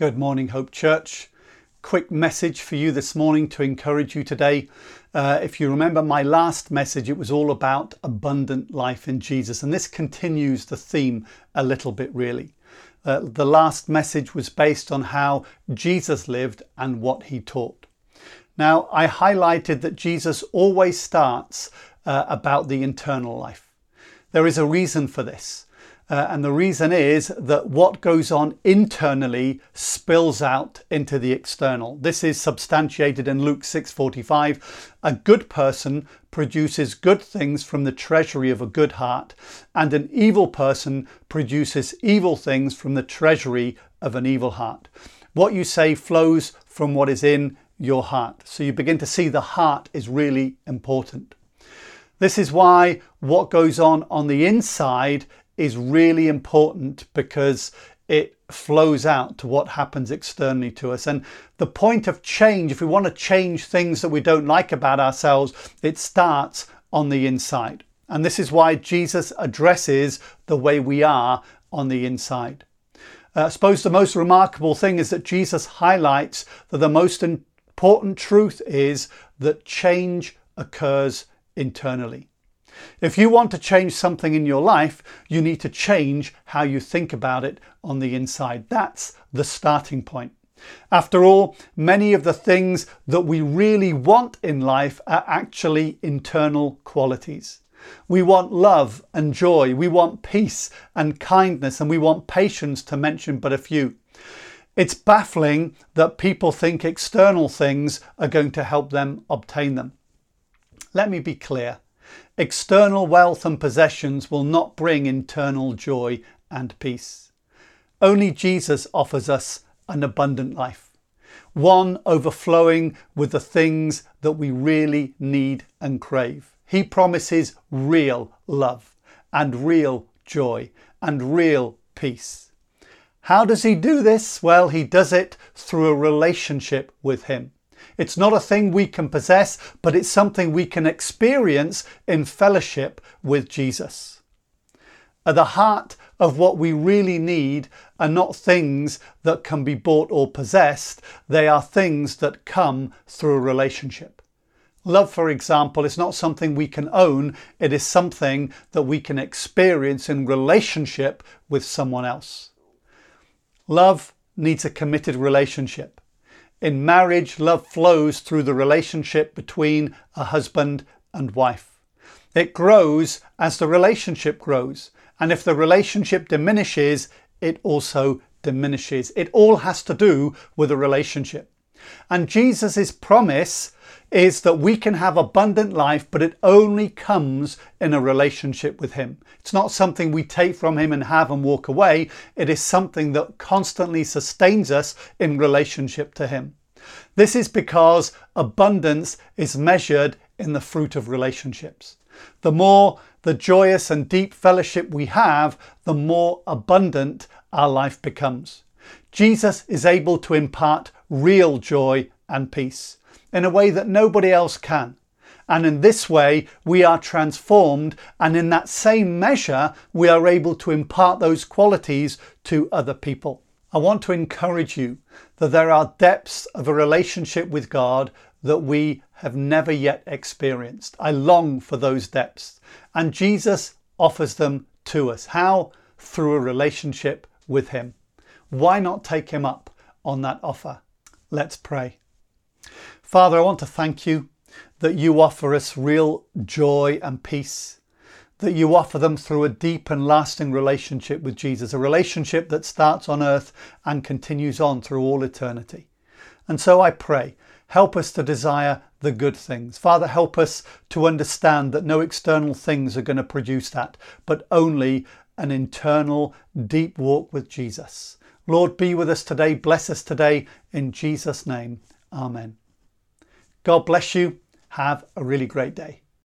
Good morning, Hope Church. Quick message for you this morning to encourage you today. Uh, if you remember my last message, it was all about abundant life in Jesus, and this continues the theme a little bit really. Uh, the last message was based on how Jesus lived and what he taught. Now, I highlighted that Jesus always starts uh, about the internal life. There is a reason for this. Uh, and the reason is that what goes on internally spills out into the external. This is substantiated in Luke 6:45. A good person produces good things from the treasury of a good heart, and an evil person produces evil things from the treasury of an evil heart. What you say flows from what is in your heart. So you begin to see the heart is really important. This is why what goes on on the inside is really important because it flows out to what happens externally to us. And the point of change, if we want to change things that we don't like about ourselves, it starts on the inside. And this is why Jesus addresses the way we are on the inside. Uh, I suppose the most remarkable thing is that Jesus highlights that the most important truth is that change occurs internally. If you want to change something in your life, you need to change how you think about it on the inside. That's the starting point. After all, many of the things that we really want in life are actually internal qualities. We want love and joy, we want peace and kindness, and we want patience, to mention but a few. It's baffling that people think external things are going to help them obtain them. Let me be clear. External wealth and possessions will not bring internal joy and peace. Only Jesus offers us an abundant life, one overflowing with the things that we really need and crave. He promises real love and real joy and real peace. How does he do this? Well, he does it through a relationship with him. It's not a thing we can possess, but it's something we can experience in fellowship with Jesus. At the heart of what we really need are not things that can be bought or possessed, they are things that come through relationship. Love, for example, is not something we can own, it is something that we can experience in relationship with someone else. Love needs a committed relationship. In marriage, love flows through the relationship between a husband and wife. It grows as the relationship grows. And if the relationship diminishes, it also diminishes. It all has to do with a relationship. And Jesus' promise is that we can have abundant life, but it only comes in a relationship with Him. It's not something we take from Him and have and walk away. It is something that constantly sustains us in relationship to Him. This is because abundance is measured in the fruit of relationships. The more the joyous and deep fellowship we have, the more abundant our life becomes. Jesus is able to impart real joy and peace in a way that nobody else can. And in this way, we are transformed, and in that same measure, we are able to impart those qualities to other people. I want to encourage you that there are depths of a relationship with God that we have never yet experienced. I long for those depths, and Jesus offers them to us. How? Through a relationship with Him. Why not take Him up on that offer? Let's pray. Father, I want to thank you that you offer us real joy and peace, that you offer them through a deep and lasting relationship with Jesus, a relationship that starts on earth and continues on through all eternity. And so I pray, help us to desire the good things. Father, help us to understand that no external things are going to produce that, but only an internal, deep walk with Jesus. Lord, be with us today. Bless us today. In Jesus' name, Amen. God bless you. Have a really great day.